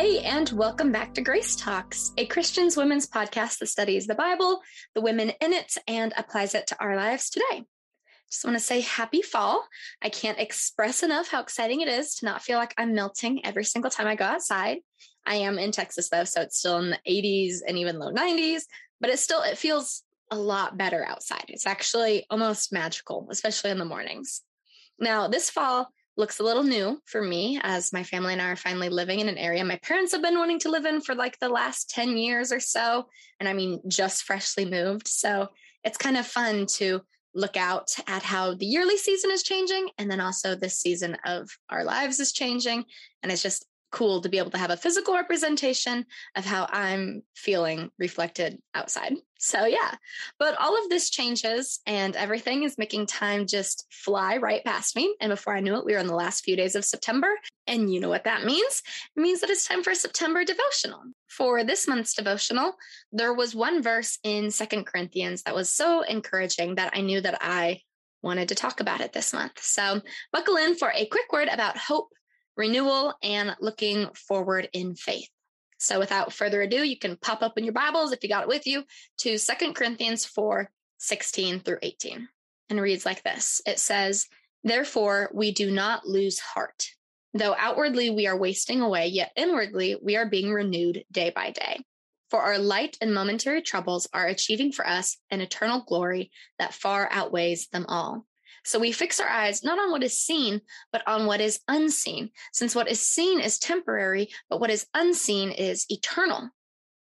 Hey, and welcome back to Grace Talks, a Christian's women's podcast that studies the Bible, the women in it, and applies it to our lives today. Just want to say happy fall. I can't express enough how exciting it is to not feel like I'm melting every single time I go outside. I am in Texas though, so it's still in the 80s and even low 90s, but it still it feels a lot better outside. It's actually almost magical, especially in the mornings. Now, this fall, looks a little new for me as my family and I are finally living in an area my parents have been wanting to live in for like the last 10 years or so. And I mean, just freshly moved. So it's kind of fun to look out at how the yearly season is changing. And then also this season of our lives is changing. And it's just cool to be able to have a physical representation of how I'm feeling reflected outside. So, yeah, but all of this changes and everything is making time just fly right past me. And before I knew it, we were in the last few days of September. And you know what that means? It means that it's time for September devotional. For this month's devotional, there was one verse in Second Corinthians that was so encouraging that I knew that I wanted to talk about it this month. So, buckle in for a quick word about hope renewal, and looking forward in faith. So without further ado, you can pop up in your Bibles if you got it with you to Second Corinthians 4 16 through 18. And reads like this It says, Therefore, we do not lose heart. Though outwardly we are wasting away, yet inwardly we are being renewed day by day. For our light and momentary troubles are achieving for us an eternal glory that far outweighs them all. So we fix our eyes not on what is seen, but on what is unseen, since what is seen is temporary, but what is unseen is eternal. And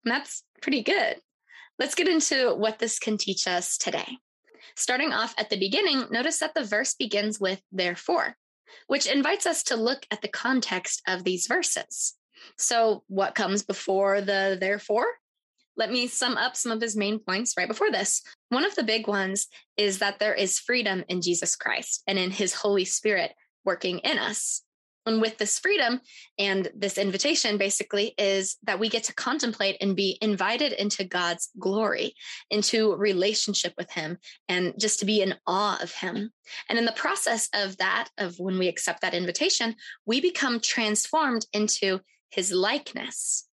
that's pretty good. Let's get into what this can teach us today. Starting off at the beginning, notice that the verse begins with therefore, which invites us to look at the context of these verses. So, what comes before the therefore? Let me sum up some of his main points right before this. One of the big ones is that there is freedom in Jesus Christ and in his Holy Spirit working in us. And with this freedom and this invitation, basically, is that we get to contemplate and be invited into God's glory, into relationship with Him, and just to be in awe of Him. And in the process of that, of when we accept that invitation, we become transformed into His likeness.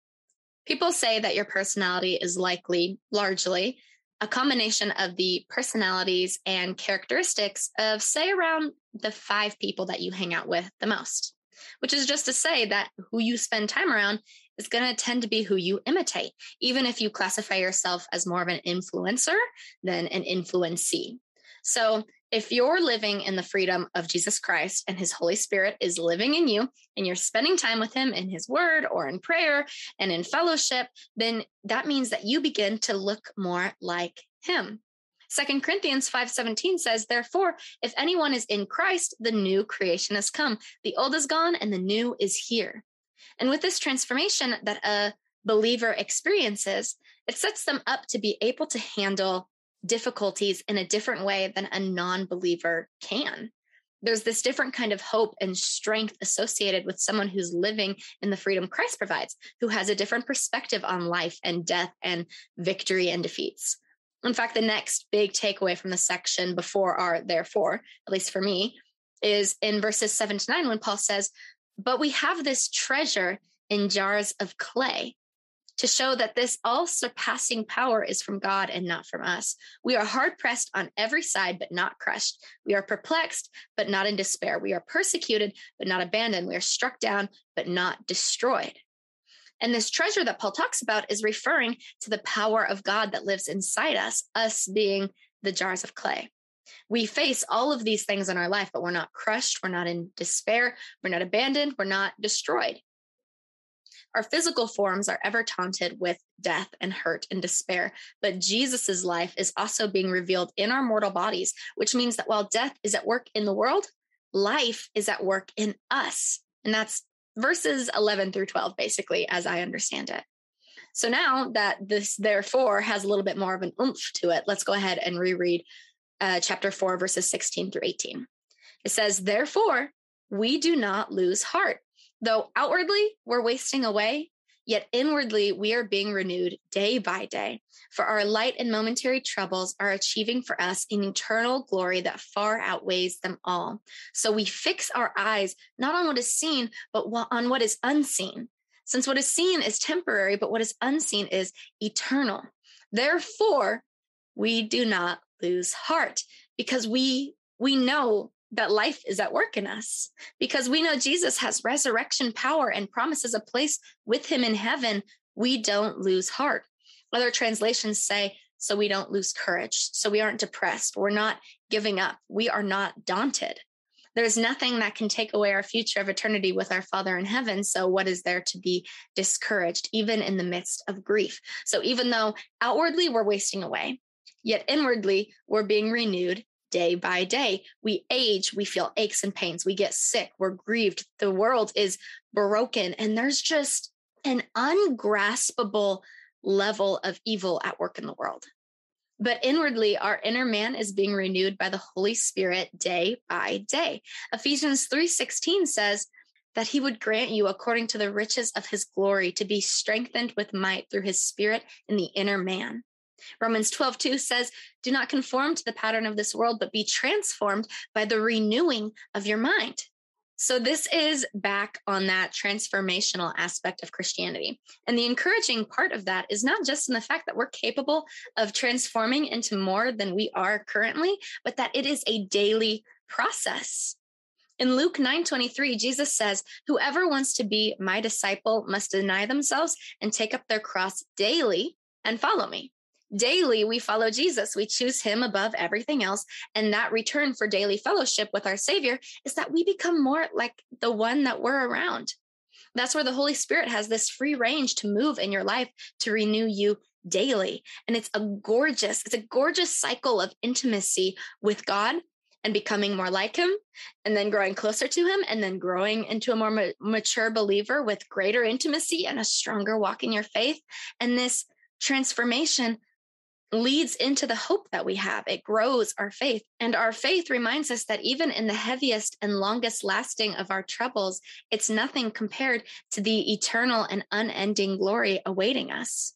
People say that your personality is likely, largely, a combination of the personalities and characteristics of, say, around the five people that you hang out with the most, which is just to say that who you spend time around is going to tend to be who you imitate, even if you classify yourself as more of an influencer than an influencee. So if you're living in the freedom of Jesus Christ and his Holy Spirit is living in you and you're spending time with him in his word or in prayer and in fellowship, then that means that you begin to look more like him. Second Corinthians 5:17 says, "Therefore, if anyone is in Christ, the new creation has come. The old is gone and the new is here." And with this transformation that a believer experiences, it sets them up to be able to handle difficulties in a different way than a non believer can. There's this different kind of hope and strength associated with someone who's living in the freedom Christ provides, who has a different perspective on life and death and victory and defeats. In fact, the next big takeaway from the section before our therefore, at least for me, is in verses seven to nine when Paul says, But we have this treasure in jars of clay to show that this all surpassing power is from God and not from us. We are hard pressed on every side, but not crushed. We are perplexed, but not in despair. We are persecuted, but not abandoned. We are struck down, but not destroyed. And this treasure that Paul talks about is referring to the power of God that lives inside us, us being the jars of clay. We face all of these things in our life, but we're not crushed. We're not in despair. We're not abandoned. We're not destroyed. Our physical forms are ever taunted with death and hurt and despair, but Jesus's life is also being revealed in our mortal bodies, which means that while death is at work in the world, life is at work in us. And that's verses 11 through 12, basically, as I understand it. So now that this therefore has a little bit more of an oomph to it, let's go ahead and reread uh, chapter 4, verses 16 through 18. It says, Therefore, we do not lose heart. Though outwardly we're wasting away, yet inwardly we are being renewed day by day. For our light and momentary troubles are achieving for us an eternal glory that far outweighs them all. So we fix our eyes not on what is seen, but on what is unseen, since what is seen is temporary, but what is unseen is eternal. Therefore, we do not lose heart because we we know that life is at work in us because we know Jesus has resurrection power and promises a place with him in heaven. We don't lose heart. Other translations say, so we don't lose courage. So we aren't depressed. We're not giving up. We are not daunted. There's nothing that can take away our future of eternity with our Father in heaven. So, what is there to be discouraged, even in the midst of grief? So, even though outwardly we're wasting away, yet inwardly we're being renewed day by day. We age, we feel aches and pains, we get sick, we're grieved. The world is broken, and there's just an ungraspable level of evil at work in the world. But inwardly, our inner man is being renewed by the Holy Spirit day by day. Ephesians 3:16 says that he would grant you according to the riches of his glory to be strengthened with might through his spirit in the inner man. Romans 12:2 says, "Do not conform to the pattern of this world, but be transformed by the renewing of your mind." So, this is back on that transformational aspect of Christianity. And the encouraging part of that is not just in the fact that we're capable of transforming into more than we are currently, but that it is a daily process. In Luke 9:23, Jesus says, "Whoever wants to be my disciple must deny themselves and take up their cross daily and follow me." Daily we follow Jesus. We choose him above everything else. And that return for daily fellowship with our Savior is that we become more like the one that we're around. That's where the Holy Spirit has this free range to move in your life to renew you daily. And it's a gorgeous, it's a gorgeous cycle of intimacy with God and becoming more like him and then growing closer to him and then growing into a more ma- mature believer with greater intimacy and a stronger walk in your faith. And this transformation leads into the hope that we have. It grows our faith. And our faith reminds us that even in the heaviest and longest lasting of our troubles, it's nothing compared to the eternal and unending glory awaiting us.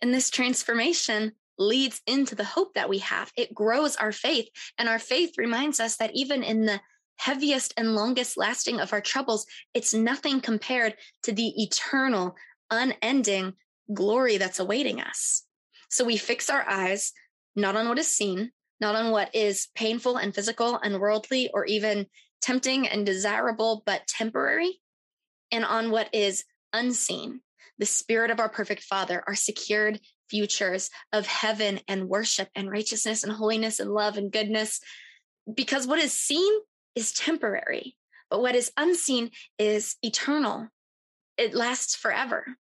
And this transformation leads into the hope that we have. It grows our faith. And our faith reminds us that even in the heaviest and longest lasting of our troubles, it's nothing compared to the eternal, unending glory that's awaiting us. So we fix our eyes not on what is seen, not on what is painful and physical and worldly or even tempting and desirable, but temporary, and on what is unseen, the spirit of our perfect Father, our secured futures of heaven and worship and righteousness and holiness and love and goodness. Because what is seen is temporary, but what is unseen is eternal. It lasts forever.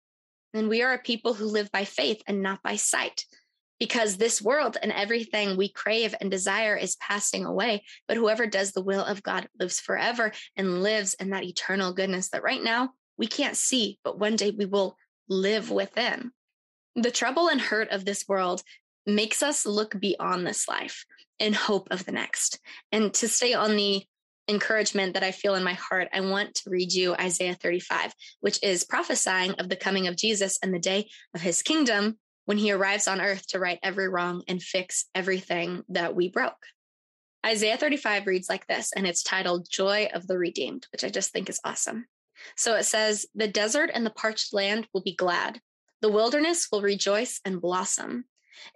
And we are a people who live by faith and not by sight because this world and everything we crave and desire is passing away. But whoever does the will of God lives forever and lives in that eternal goodness that right now we can't see, but one day we will live within. The trouble and hurt of this world makes us look beyond this life in hope of the next. And to stay on the encouragement that I feel in my heart, I want to read you Isaiah 35, which is prophesying of the coming of Jesus and the day of his kingdom when he arrives on earth to right every wrong and fix everything that we broke. Isaiah 35 reads like this, and it's titled Joy of the Redeemed, which I just think is awesome. So it says, The desert and the parched land will be glad. The wilderness will rejoice and blossom.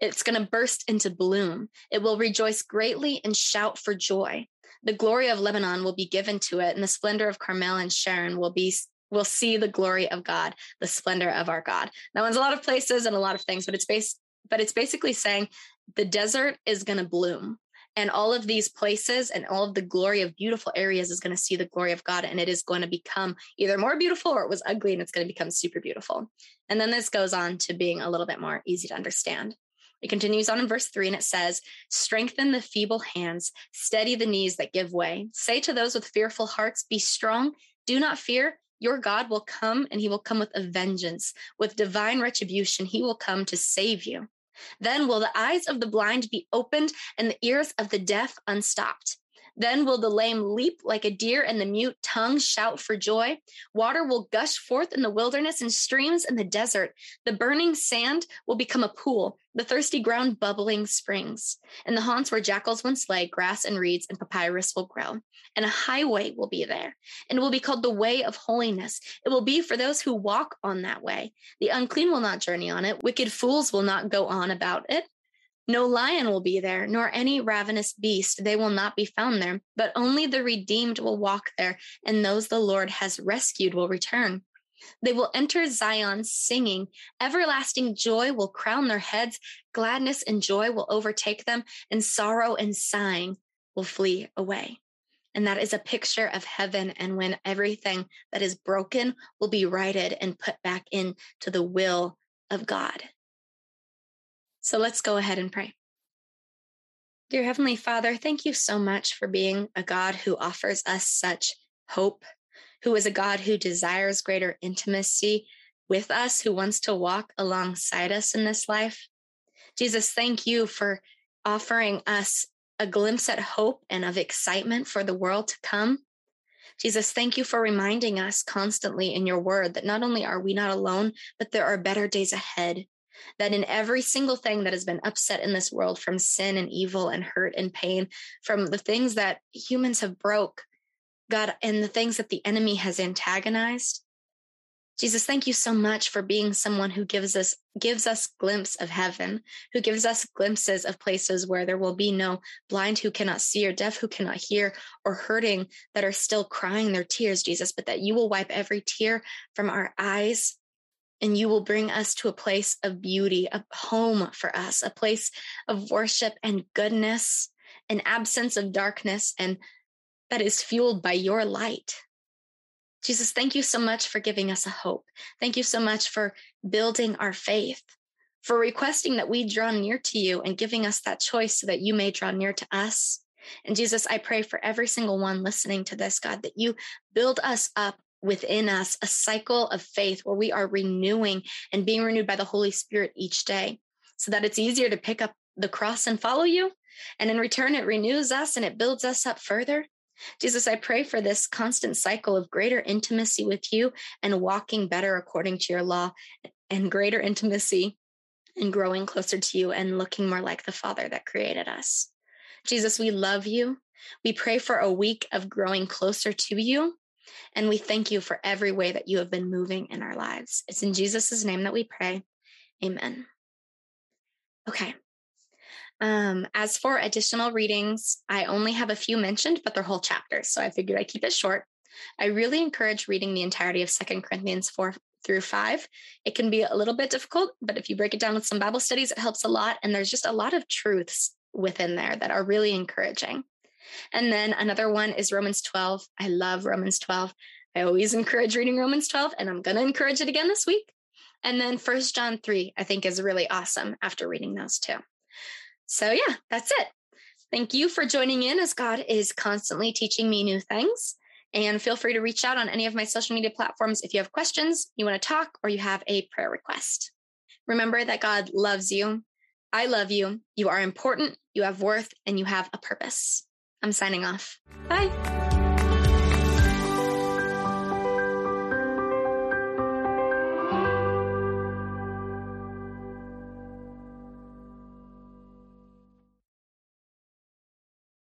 It's going to burst into bloom. It will rejoice greatly and shout for joy. The glory of Lebanon will be given to it, and the splendor of Carmel and Sharon will be will see the glory of God, the splendor of our God. That one's a lot of places and a lot of things, but it's based, but it's basically saying the desert is going to bloom. And all of these places and all of the glory of beautiful areas is going to see the glory of God. And it is going to become either more beautiful or it was ugly and it's going to become super beautiful. And then this goes on to being a little bit more easy to understand. It continues on in verse three and it says, Strengthen the feeble hands, steady the knees that give way. Say to those with fearful hearts, Be strong, do not fear. Your God will come and he will come with a vengeance. With divine retribution, he will come to save you. Then will the eyes of the blind be opened and the ears of the deaf unstopped. Then will the lame leap like a deer and the mute tongue shout for joy. Water will gush forth in the wilderness and streams in the desert. The burning sand will become a pool the thirsty ground bubbling springs. and the haunts where jackals once lay, grass and reeds and papyrus will grow. And a highway will be there, and it will be called the way of holiness. It will be for those who walk on that way. The unclean will not journey on it, wicked fools will not go on about it. No lion will be there, nor any ravenous beast. They will not be found there, but only the redeemed will walk there, and those the Lord has rescued will return. They will enter Zion singing. Everlasting joy will crown their heads. Gladness and joy will overtake them, and sorrow and sighing will flee away. And that is a picture of heaven. And when everything that is broken will be righted and put back into the will of God. So let's go ahead and pray. Dear Heavenly Father, thank you so much for being a God who offers us such hope, who is a God who desires greater intimacy with us, who wants to walk alongside us in this life. Jesus, thank you for offering us a glimpse at hope and of excitement for the world to come. Jesus, thank you for reminding us constantly in your word that not only are we not alone, but there are better days ahead that in every single thing that has been upset in this world from sin and evil and hurt and pain from the things that humans have broke god and the things that the enemy has antagonized. Jesus thank you so much for being someone who gives us gives us glimpse of heaven who gives us glimpses of places where there will be no blind who cannot see or deaf who cannot hear or hurting that are still crying their tears jesus but that you will wipe every tear from our eyes and you will bring us to a place of beauty, a home for us, a place of worship and goodness, an absence of darkness, and that is fueled by your light. Jesus, thank you so much for giving us a hope. Thank you so much for building our faith, for requesting that we draw near to you and giving us that choice so that you may draw near to us. And Jesus, I pray for every single one listening to this, God, that you build us up within us a cycle of faith where we are renewing and being renewed by the Holy Spirit each day so that it's easier to pick up the cross and follow you. And in return, it renews us and it builds us up further. Jesus, I pray for this constant cycle of greater intimacy with you and walking better according to your law and greater intimacy and growing closer to you and looking more like the Father that created us. Jesus, we love you. We pray for a week of growing closer to you and we thank you for every way that you have been moving in our lives. It's in Jesus' name that we pray. Amen. Okay. Um, as for additional readings, I only have a few mentioned, but they're whole chapters. So I figured I'd keep it short. I really encourage reading the entirety of Second Corinthians 4 through 5. It can be a little bit difficult, but if you break it down with some Bible studies, it helps a lot. And there's just a lot of truths within there that are really encouraging. And then another one is Romans 12. I love Romans 12. I always encourage reading Romans 12, and I'm going to encourage it again this week. And then First John 3, I think is really awesome after reading those two. So, yeah, that's it. Thank you for joining in as God is constantly teaching me new things. And feel free to reach out on any of my social media platforms if you have questions, you want to talk, or you have a prayer request. Remember that God loves you. I love you. You are important, you have worth, and you have a purpose. I'm signing off. Bye.